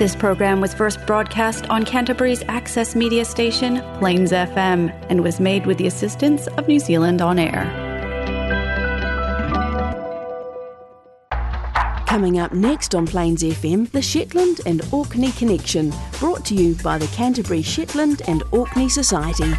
This program was first broadcast on Canterbury's access media station, Plains FM, and was made with the assistance of New Zealand On Air. Coming up next on Plains FM, the Shetland and Orkney Connection, brought to you by the Canterbury Shetland and Orkney Society.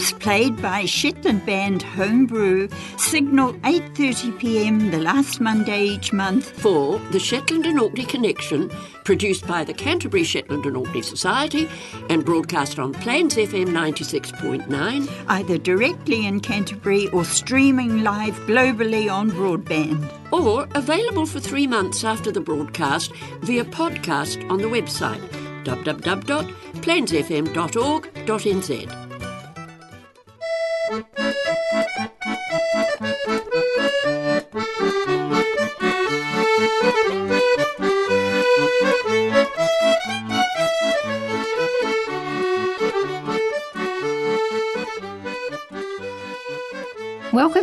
Played by Shetland band Homebrew signal 8.30pm the last Monday each month for the Shetland and Orkney Connection, produced by the Canterbury Shetland and Orkney Society and broadcast on Plains FM 96.9. either directly in Canterbury or streaming live globally on broadband. or available for three months after the broadcast via podcast on the website www.plainsfm.org.nz. Welcome,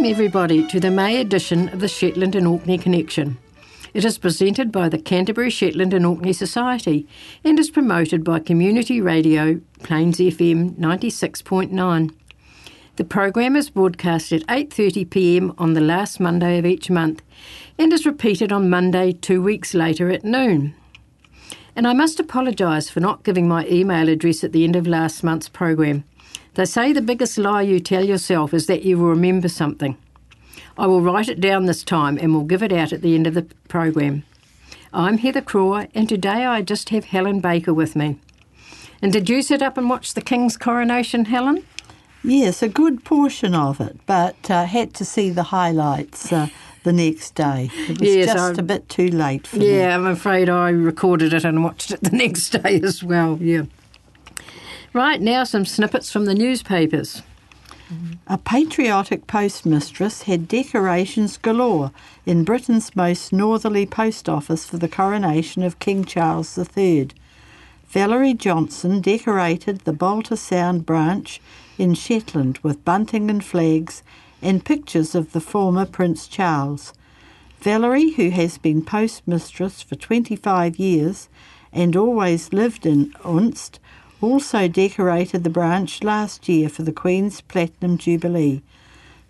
everybody, to the May edition of the Shetland and Orkney Connection. It is presented by the Canterbury Shetland and Orkney Society and is promoted by Community Radio Plains FM 96.9. The program is broadcast at 8:30 p.m. on the last Monday of each month and is repeated on Monday 2 weeks later at noon. And I must apologise for not giving my email address at the end of last month's program. They say the biggest lie you tell yourself is that you will remember something. I will write it down this time and will give it out at the end of the program. I'm Heather Craw, and today I just have Helen Baker with me. And did you sit up and watch the King's coronation, Helen? Yes, a good portion of it, but uh, had to see the highlights uh, the next day. It was Yes, just a bit too late for me. Yeah, I'm afraid I recorded it and watched it the next day as well. Yeah. Right now, some snippets from the newspapers. A patriotic postmistress had decorations galore in Britain's most northerly post office for the coronation of King Charles III. Valerie Johnson decorated the Balta Sound branch in Shetland with bunting and flags and pictures of the former Prince Charles. Valerie, who has been postmistress for 25 years and always lived in Unst, also decorated the branch last year for the Queen's Platinum Jubilee.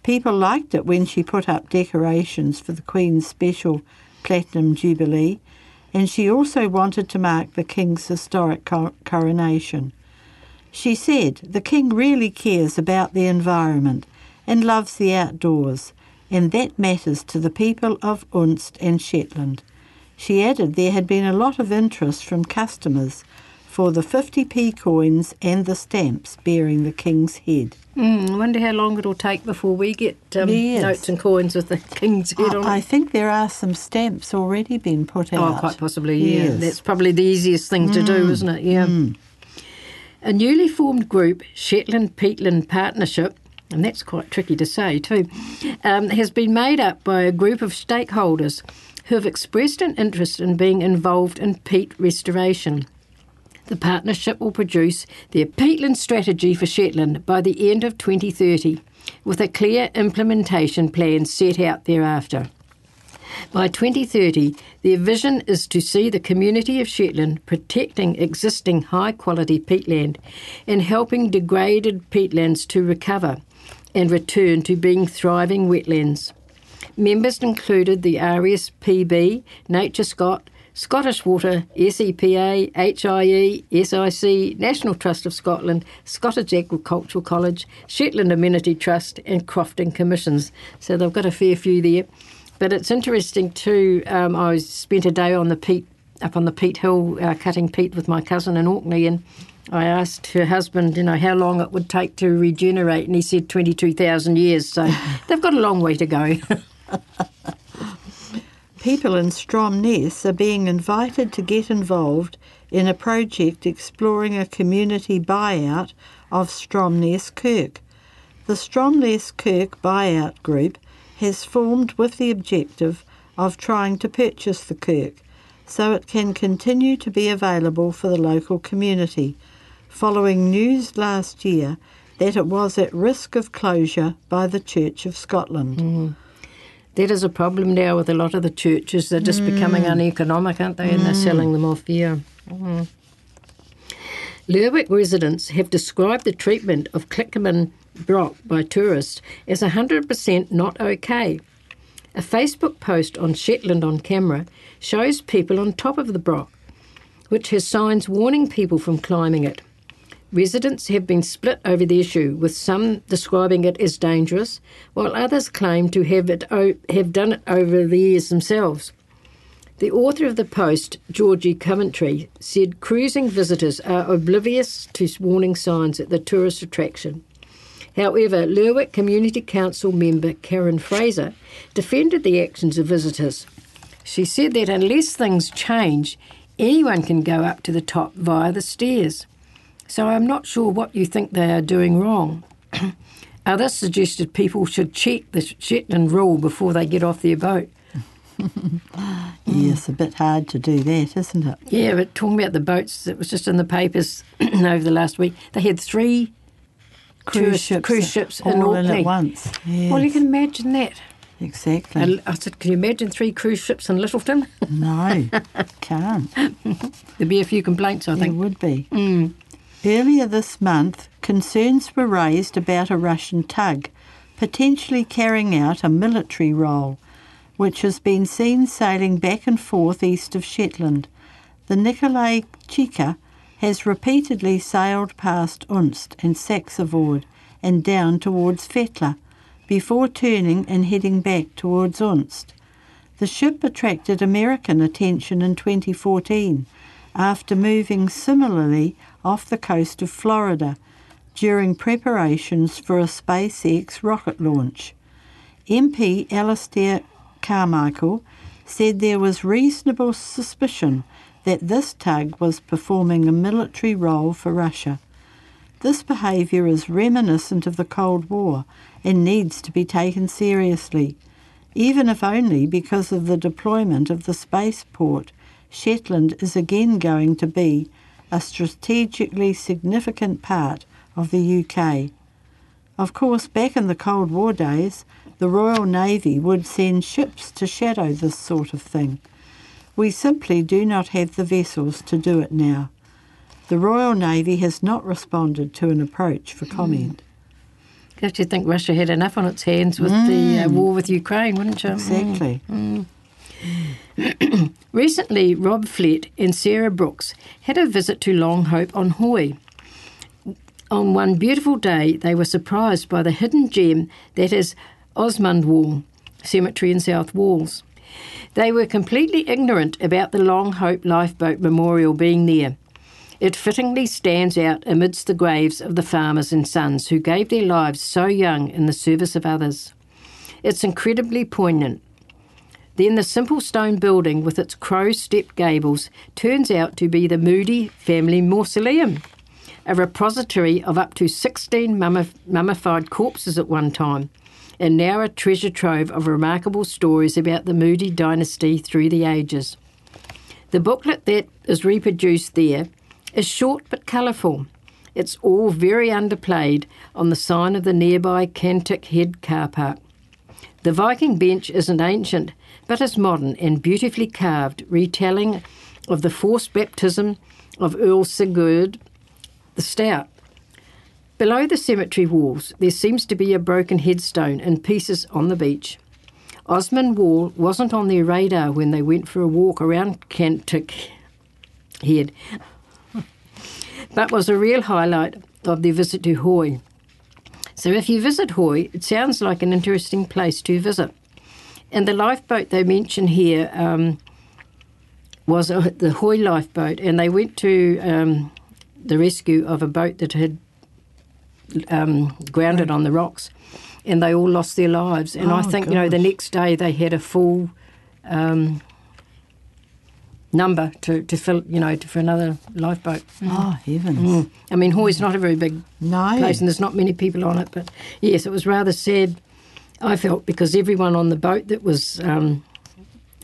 People liked it when she put up decorations for the Queen's special Platinum Jubilee, and she also wanted to mark the King's historic coronation. She said, The King really cares about the environment and loves the outdoors, and that matters to the people of Unst and Shetland. She added there had been a lot of interest from customers for the 50p coins and the stamps bearing the King's head. Mm, I wonder how long it'll take before we get um, Yes. notes and coins with the King's head on I, think there are some stamps already been put out. Oh, quite possibly, yeah. Yes. That's probably the easiest thing to do, isn't it? Yeah. A newly formed group, Shetland Peatland Partnership, and that's quite tricky to say too, um, has been made up by a group of stakeholders who have expressed an interest in being involved in peat restoration. The partnership will produce their peatland strategy for Shetland by the end of 2030, with a clear implementation plan set out thereafter. By 2030, their vision is to see the community of Shetland protecting existing high quality peatland and helping degraded peatlands to recover and return to being thriving wetlands. Members included the RSPB, Nature Scot, Scottish Water, SEPA, HIE, SIC, National Trust of Scotland, Scottish Agricultural College, Shetland Amenity Trust, and Crofting Commissions. So they've got a fair few there. But it's interesting too. Um, I spent a day on the peat up on the peat hill uh, cutting peat with my cousin in Orkney, and I asked her husband, you know, how long it would take to regenerate, and he said twenty-two thousand years. So they've got a long way to go. People in Stromness are being invited to get involved in a project exploring a community buyout of Stromness Kirk. The Stromness Kirk buyout group has formed with the objective of trying to purchase the kirk. so it can continue to be available for the local community, following news last year that it was at risk of closure by the Church of Scotland. Mm-hmm. That is a problem now with a lot of the churches. They're just mm. becoming uneconomic, aren't they? And they're mm. selling them off, yeah. Mm. Mm-hmm. Lerwick residents have described the treatment of Clickimin Broch by tourists as 100% not okay. A Facebook post on Shetland on camera shows people on top of the Broch, which has signs warning people from climbing it. Residents have been split over the issue, with some describing it as dangerous, while others claim to have, it o- have done it over the years themselves. The author of the post, Georgie Coventry, said cruising visitors are oblivious to warning signs at the tourist attraction. However, Lerwick Community Council member Karen Fraser defended the actions of visitors. She said that unless things change, anyone can go up to the top via the stairs. So I'm not sure what you think they are doing wrong. Others suggested people should check the Shetland rule before they get off their boat. Yes, a bit hard to do that, isn't it? Yeah, but talking about the boats, it was just in the papers over the last week. They had three cruise ships in all in Orkney. at once. Yes, Well, you can imagine that. exactly. And I said, can you imagine three cruise ships in Lyttelton? no, can't. There'd be a few complaints, I There think. There would be. Mm. Earlier this month, concerns were raised about a Russian tug potentially carrying out a military role, which has been seen sailing back and forth east of Shetland. The Nikolai Chiker has repeatedly sailed past Unst and Saxavord and down towards Fetlar before turning and heading back towards Unst. The ship attracted American attention in 2014 after moving similarly off the coast of Florida during preparations for a SpaceX rocket launch. MP Alistair Carmichael said there was reasonable suspicion that this tug was performing a military role for Russia. This behaviour is reminiscent of the Cold War and needs to be taken seriously, even if only because of the deployment of the spaceport. Shetland is again going to be a strategically significant part of the UK. Of course, back in the Cold War days, the Royal Navy would send ships to shadow this sort of thing. We simply do not have the vessels to do it now. The Royal Navy has not responded to an approach for comment. Hmm. Don't you think Russia had enough on its hands with the uh, hmm. war with Ukraine, wouldn't you? Exactly. Hmm. Recently, Rob Flett and Sarah Brooks had a visit to Longhope on Hoy. On one beautiful day, they were surprised by the hidden gem that is Osmond Wall Cemetery in South Walls. They were completely ignorant about the Longhope Lifeboat Memorial being there. It fittingly stands out amidst the graves of the farmers and sons who gave their lives so young in the service of others. It's incredibly poignant. Then the simple stone building with its crow stepped gables turns out to be the Moodie family mausoleum, a repository of up to 16 mummified corpses at one time, and now a treasure trove of remarkable stories about the Moodie dynasty through the ages. The booklet that is reproduced there is short but colourful. It's all very underplayed on the sign of the nearby Cantick Head car park. The Viking bench isn't ancient, but is modern and beautifully carved, retelling of the forced baptism of Earl Sigurd the Stout. Below the cemetery walls, there seems to be a broken headstone in pieces on the beach. Osmond Wall wasn't on their radar when they went for a walk around Cantick Head, but was a real highlight of their visit to Hoy. So if you visit Hoy, it sounds like an interesting place to visit. And the lifeboat they mention here um, was the Hoy lifeboat, and they went to um, the rescue of a boat that had um, grounded on the rocks, and they all lost their lives. And I Oh, think you know the next day they had a full um, number to, to fill, you know, to, for another lifeboat. Oh, heavens. Mm. I mean, Hoy's not a very big No. place, and there's not many people on it. But yes, it was rather sad. I felt because everyone on the boat that was um,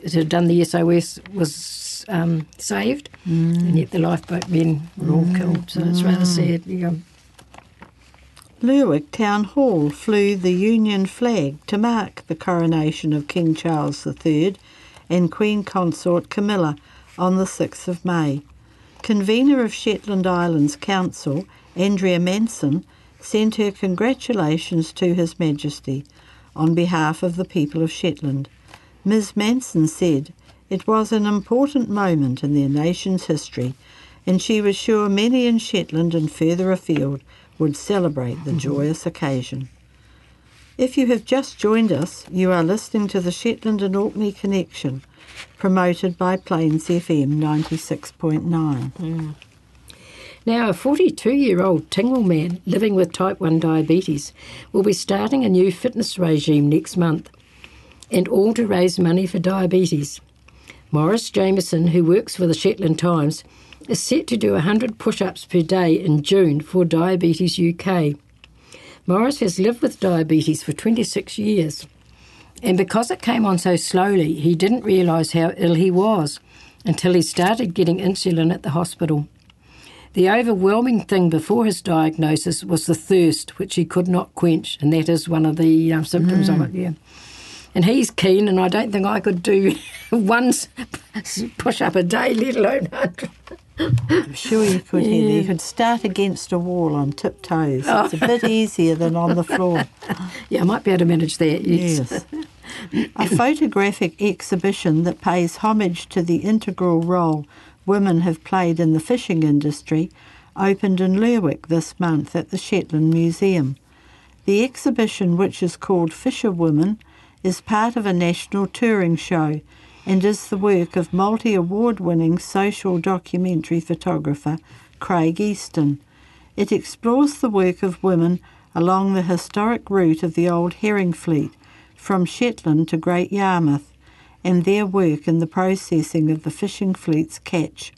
that had done the SOS was um, saved, and yet the lifeboat men were all killed. So it's rather sad. Yeah. Lerwick Town Hall flew the Union flag to mark the coronation of King Charles III and Queen Consort Camilla on the 6th of May. Convener of Shetland Islands Council, Andrea Manson, sent her congratulations to His Majesty on behalf of the people of Shetland. Ms. Manson said it was an important moment in their nation's history, and she was sure many in Shetland and further afield would celebrate the mm-hmm. joyous occasion. If you have just joined us, you are listening to the Shetland and Orkney Connection, promoted by Plains FM 96.9. Mm. Now, a 42 year old Tingwall man living with type 1 diabetes will be starting a new fitness regime next month, and all to raise money for diabetes. Morris Jameson, who works for the Shetland Times, is set to do 100 push ups per day in June for Diabetes UK. Morris has lived with diabetes for 26 years, and because it came on so slowly, he didn't realise how ill he was until he started getting insulin at the hospital. The overwhelming thing before his diagnosis was the thirst, which he could not quench, and that is one of the um, symptoms of it, yeah. And he's keen, and I don't think I could do one push up a day, let alone 100. I'm sure you could, Heather. You could start against a wall on tiptoes. It's a bit oh. easier than on the floor. Yeah, I might be able to manage that, yes. Yes. a photographic exhibition that pays homage to the integral role women have played in the fishing industry opened in Lerwick this month at the Shetland Museum. The exhibition, which is called Fisher Women, is part of a national touring show and is the work of multi award winning social documentary photographer Craig Easton. It explores the work of women along the historic route of the old herring fleet from Shetland to Great Yarmouth and their work in the processing of the fishing fleet's catch.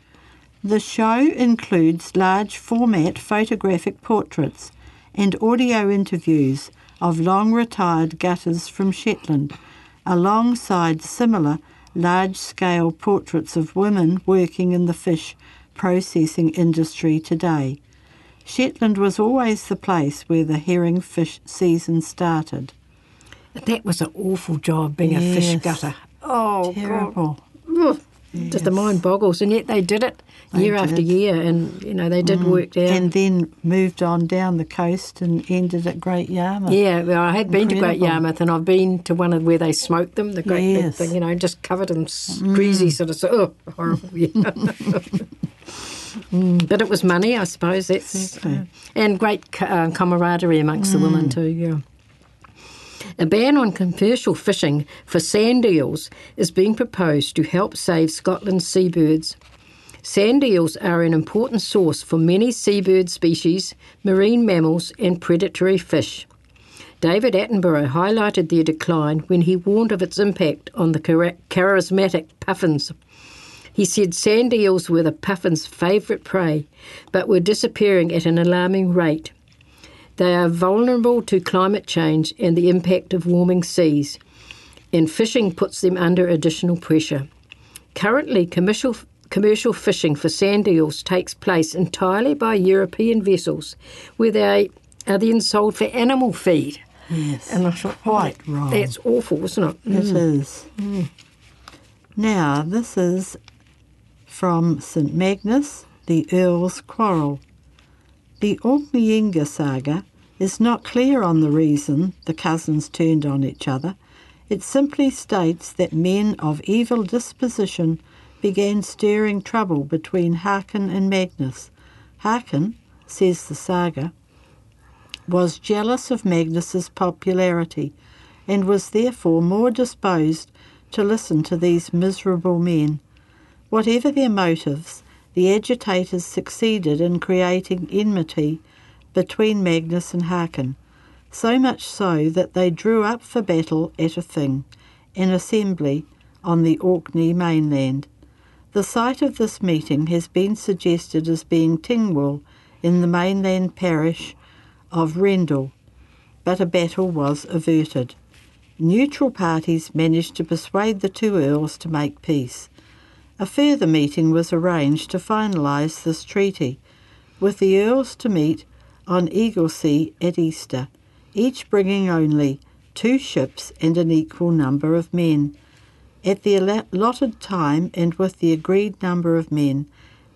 The show includes large format photographic portraits and audio interviews of long retired gutters from Shetland, alongside similar large scale portraits of women working in the fish processing industry today. Shetland was always the place where the herring fish season started. That was an awful job being a fish Yes. gutter. Oh, Terrible. God. Ugh. Just the mind boggles, and yet they did it They year after year, and you know they did work down. And then moved on down the coast and ended at Great Yarmouth. yeah, well, I had been to Great Yarmouth, and I've been to one of where they smoked them, the great big Yes. Mm. thing, you know, just covered in s- greasy sort of. Oh, horrible! Yeah. Mm, but it was money, I suppose. That's Exactly. uh, and great uh, camaraderie amongst the women too. Yeah. A ban on commercial fishing for sand eels is being proposed to help save Scotland's seabirds. Sand eels are an important source for many seabird species, marine mammals, and predatory fish. David Attenborough highlighted their decline when he warned of its impact on the charismatic puffins. He said sand eels were the puffins' favourite prey, but were disappearing at an alarming rate. They are vulnerable to climate change and the impact of warming seas, and fishing puts them under additional pressure. Currently, commercial, commercial fishing for sand eels takes place entirely by European vessels, where they are then sold for animal feed. Yes. And I thought, Quite oh, wrong. That's awful, isn't it? It mm. is. Mm. Now, this is from St Magnus, the Earl's Quarrel. The Orkneyinga saga is not clear on the reason the cousins turned on each other. It simply states that men of evil disposition began stirring trouble between Haakon and Magnus. Haakon, says the saga, was jealous of Magnus's popularity and was therefore more disposed to listen to these miserable men. Whatever their motives, the agitators succeeded in creating enmity between Magnus and Haakon, so much so that they drew up for battle at a thing, an assembly on the Orkney mainland. The site of this meeting has been suggested as being Tingwall in the mainland parish of Rendall, but a battle was averted. Neutral parties managed to persuade the two earls to make peace. A further meeting was arranged to finalise this treaty, with the Earls to meet on Egilsay at Easter, each bringing only two ships and an equal number of men. At the allotted time and with the agreed number of men,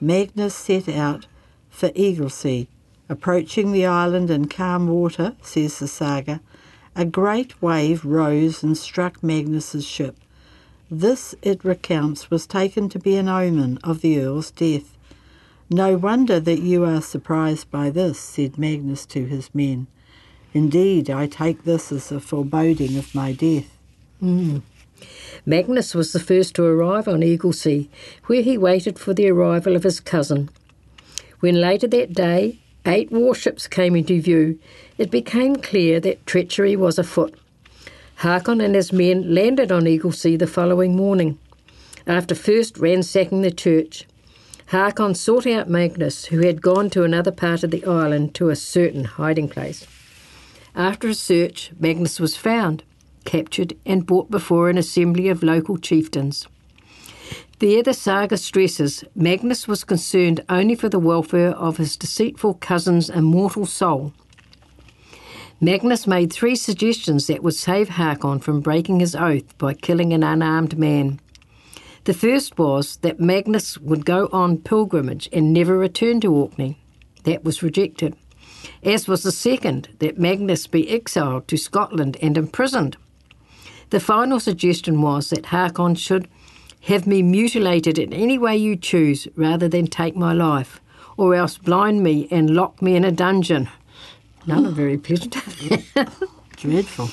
Magnus set out for Egilsay. Approaching the island in calm water, says the saga, a great wave rose and struck Magnus's ship. This, it recounts, was taken to be an omen of the Earl's death. No wonder that you are surprised by this, said Magnus to his men. Indeed, I take this as a foreboding of my death. Mm. Magnus was the first to arrive on Egilsay, where he waited for the arrival of his cousin. When later that day eight warships came into view, it became clear that treachery was afoot. Hakon and his men landed on Egilsay the following morning. After first ransacking the church, Hakon sought out Magnus, who had gone to another part of the island to a certain hiding place. After a search, Magnus was found, captured, and brought before an assembly of local chieftains. There, the saga stresses Magnus was concerned only for the welfare of his deceitful cousin's immortal soul. Magnus made three suggestions that would save Hakon from breaking his oath by killing an unarmed man. The first was that Magnus would go on pilgrimage and never return to Orkney. That was rejected. As was the second, that Magnus be exiled to Scotland and imprisoned. The final suggestion was that Hakon should have me mutilated in any way you choose rather than take my life, or else blind me and lock me in a dungeon. None are very pleasant. Dreadful.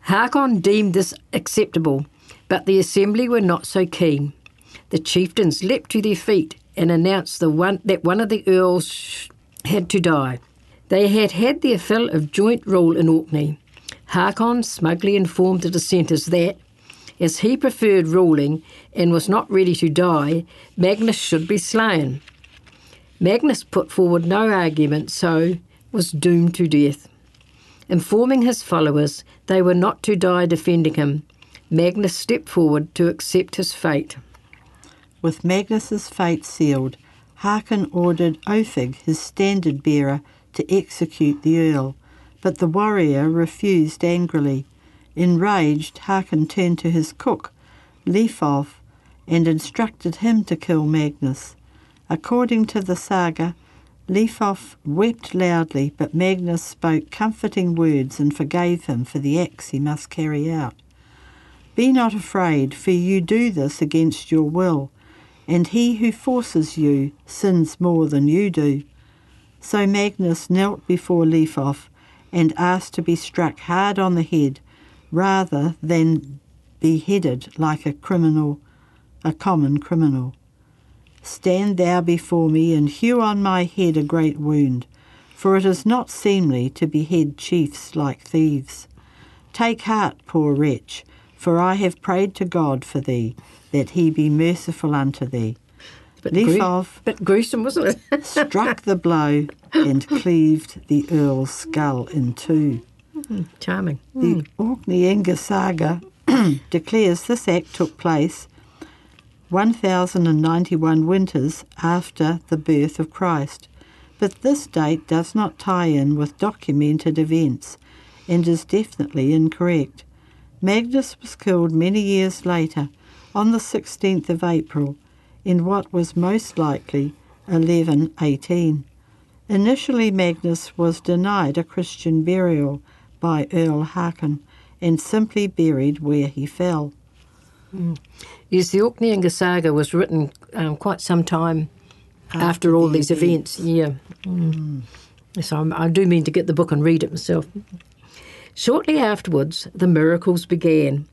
Hakon deemed this acceptable, but the assembly were not so keen. The chieftains leapt to their feet and announced one, that one of the earls had to die. They had had their fill of joint rule in Orkney. Hakon smugly informed the dissenters that, as he preferred ruling and was not ready to die, Magnus should be slain. Magnus put forward no argument, so was doomed to death. Informing his followers they were not to die defending him, Magnus stepped forward to accept his fate. With Magnus's fate sealed, Hakon ordered Othig, his standard bearer, to execute the earl, but the warrior refused angrily. Enraged, Hakon turned to his cook, Lifolf, and instructed him to kill Magnus. According to the saga, Lifolf wept loudly, but Magnus spoke comforting words and forgave him for the acts he must carry out. Be not afraid, for you do this against your will, and he who forces you sins more than you do. So Magnus knelt before Lifolf and asked to be struck hard on the head rather than beheaded like a criminal, a common criminal. Stand thou before me and hew on my head a great wound, for it is not seemly to behead chiefs like thieves. Take heart, poor wretch, for I have prayed to God for thee, that he be merciful unto thee. But Lifolf bit gruesome, wasn't it? struck the blow and cleaved the earl's skull in two. Mm, charming. The mm. Orkneyinga saga declares this act took place 1091 winters after the birth of Christ, but this date does not tie in with documented events and is definitely incorrect. Magnus was killed many years later, on the 16th of April, in what was most likely 1118. Initially, Magnus was denied a Christian burial by Earl Hakon and simply buried where he fell. Mm. Yes, the Orkneyinga saga was written um, quite some time after, after all these events. events. Yeah. Mm. So I do mean to get the book and read it myself. Shortly afterwards, the miracles began.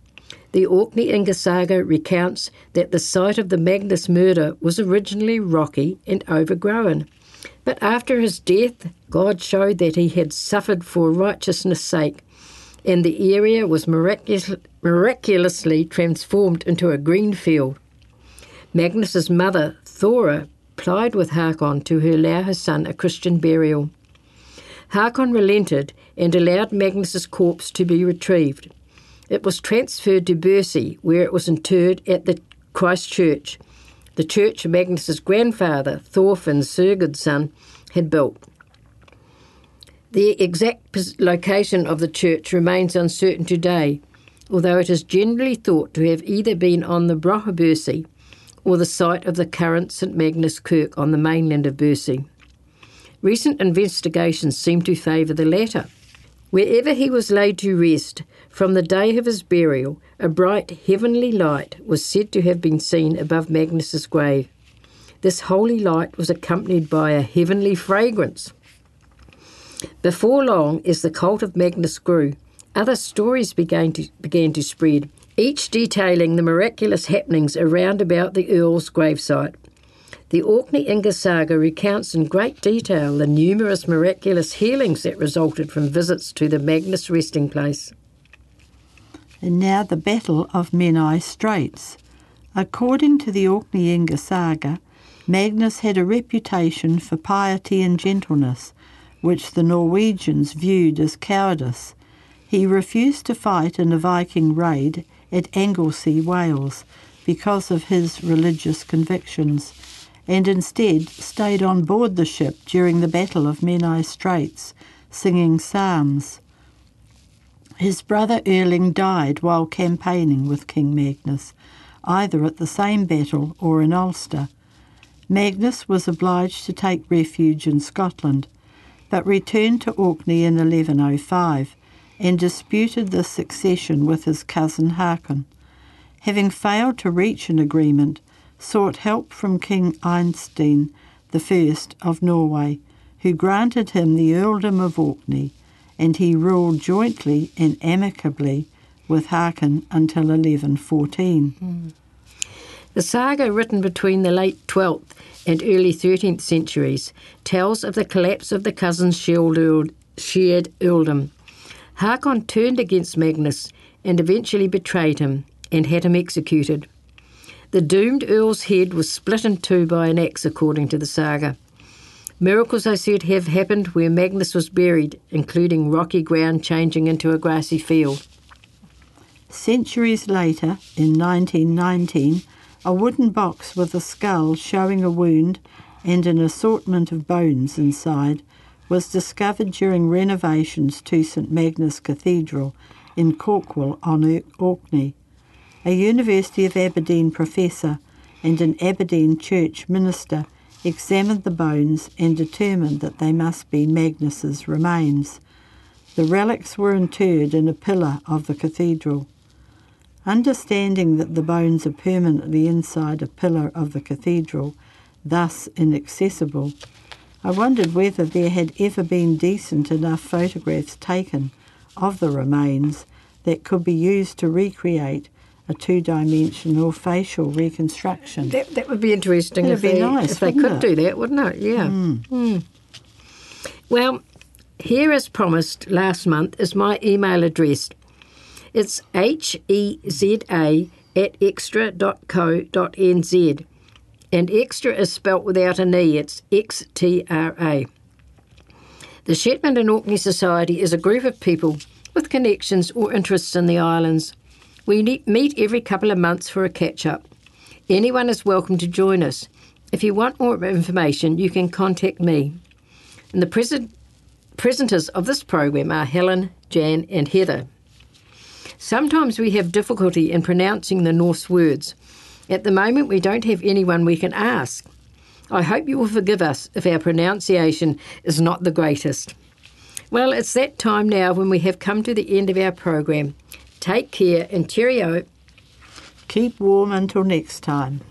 The Orkneyinga saga recounts that the site of the Magnus murder was originally rocky and overgrown. But after his death, God showed that he had suffered for righteousness' sake, and the area was miraculous, miraculously transformed into a green field. Magnus's mother, Thora, plied with Hakon to allow her son a Christian burial. Hakon relented and allowed Magnus's corpse to be retrieved. It was transferred to Birsay, where it was interred at the Christ Church. the church Magnus's grandfather, Thorfinn Sigurdsson, had built. The exact location of the church remains uncertain today, although it is generally thought to have either been on the Brough of Birsay or the site of the current St Magnus Kirk on the mainland of Birsay. Recent investigations seem to favour the latter. Wherever he was laid to rest, from the day of his burial, a bright heavenly light was said to have been seen above Magnus's grave. This holy light was accompanied by a heavenly fragrance. Before long, as the cult of Magnus grew, other stories began to, began to spread, each detailing the miraculous happenings around about the Earl's gravesite. The Orkneyinga saga recounts in great detail the numerous miraculous healings that resulted from visits to the Magnus resting place. And now the Battle of Menai Straits. According to the Orkneyinga saga, Magnus had a reputation for piety and gentleness, which the Norwegians viewed as cowardice. He refused to fight in a Viking raid at Anglesey, Wales, because of his religious convictions, and instead stayed on board the ship during the Battle of Menai Straits, singing psalms. His brother Erling died while campaigning with King Magnus, either at the same battle or in Ulster. Magnus was obliged to take refuge in Scotland, but returned to Orkney in 1105 and disputed the succession with his cousin Haakon. Having failed to reach an agreement, sought help from King Eystein I of Norway, who granted him the earldom of Orkney, and he ruled jointly and amicably with Haakon until 1114. Mm. The saga, written between the late 12th and early 13th centuries, tells of the collapse of the cousins' shared earldom. Haakon turned against Magnus and eventually betrayed him and had him executed. The doomed earl's head was split in two by an axe, according to the saga. Miracles, I said, have happened where Magnus was buried, including rocky ground changing into a grassy field. Centuries later, in 1919, a wooden box with a skull showing a wound and an assortment of bones inside was discovered during renovations to St Magnus Cathedral in Kirkwall on Orkney. A University of Aberdeen professor and an Aberdeen church minister examined the bones and determined that they must be Magnus's remains. The relics were interred in a pillar of the cathedral. Understanding that the bones are permanently inside a pillar of the cathedral, thus inaccessible, I wondered whether there had ever been decent enough photographs taken of the remains that could be used to recreate a two-dimensional facial reconstruction. That, that would be interesting That'd if be they, nice, if they could it? do that, wouldn't it? Yeah. Mm. Well, here as promised last month is my email address. It's heza at extra.co.nz. And extra is spelt without an E, it's XTRA. The Shetland and Orkney Society is a group of people with connections or interests in the islands. We meet every couple of months for a catch up. Anyone is welcome to join us. If you want more information, you can contact me. And the present- presenters of this program are Helen, Jan, and Heather. Sometimes we have difficulty in pronouncing the Norse words. At the moment, we don't have anyone we can ask. I hope you will forgive us if our pronunciation is not the greatest. Well, it's that time now when we have come to the end of our program. Take care and cheerio. Keep warm until next time.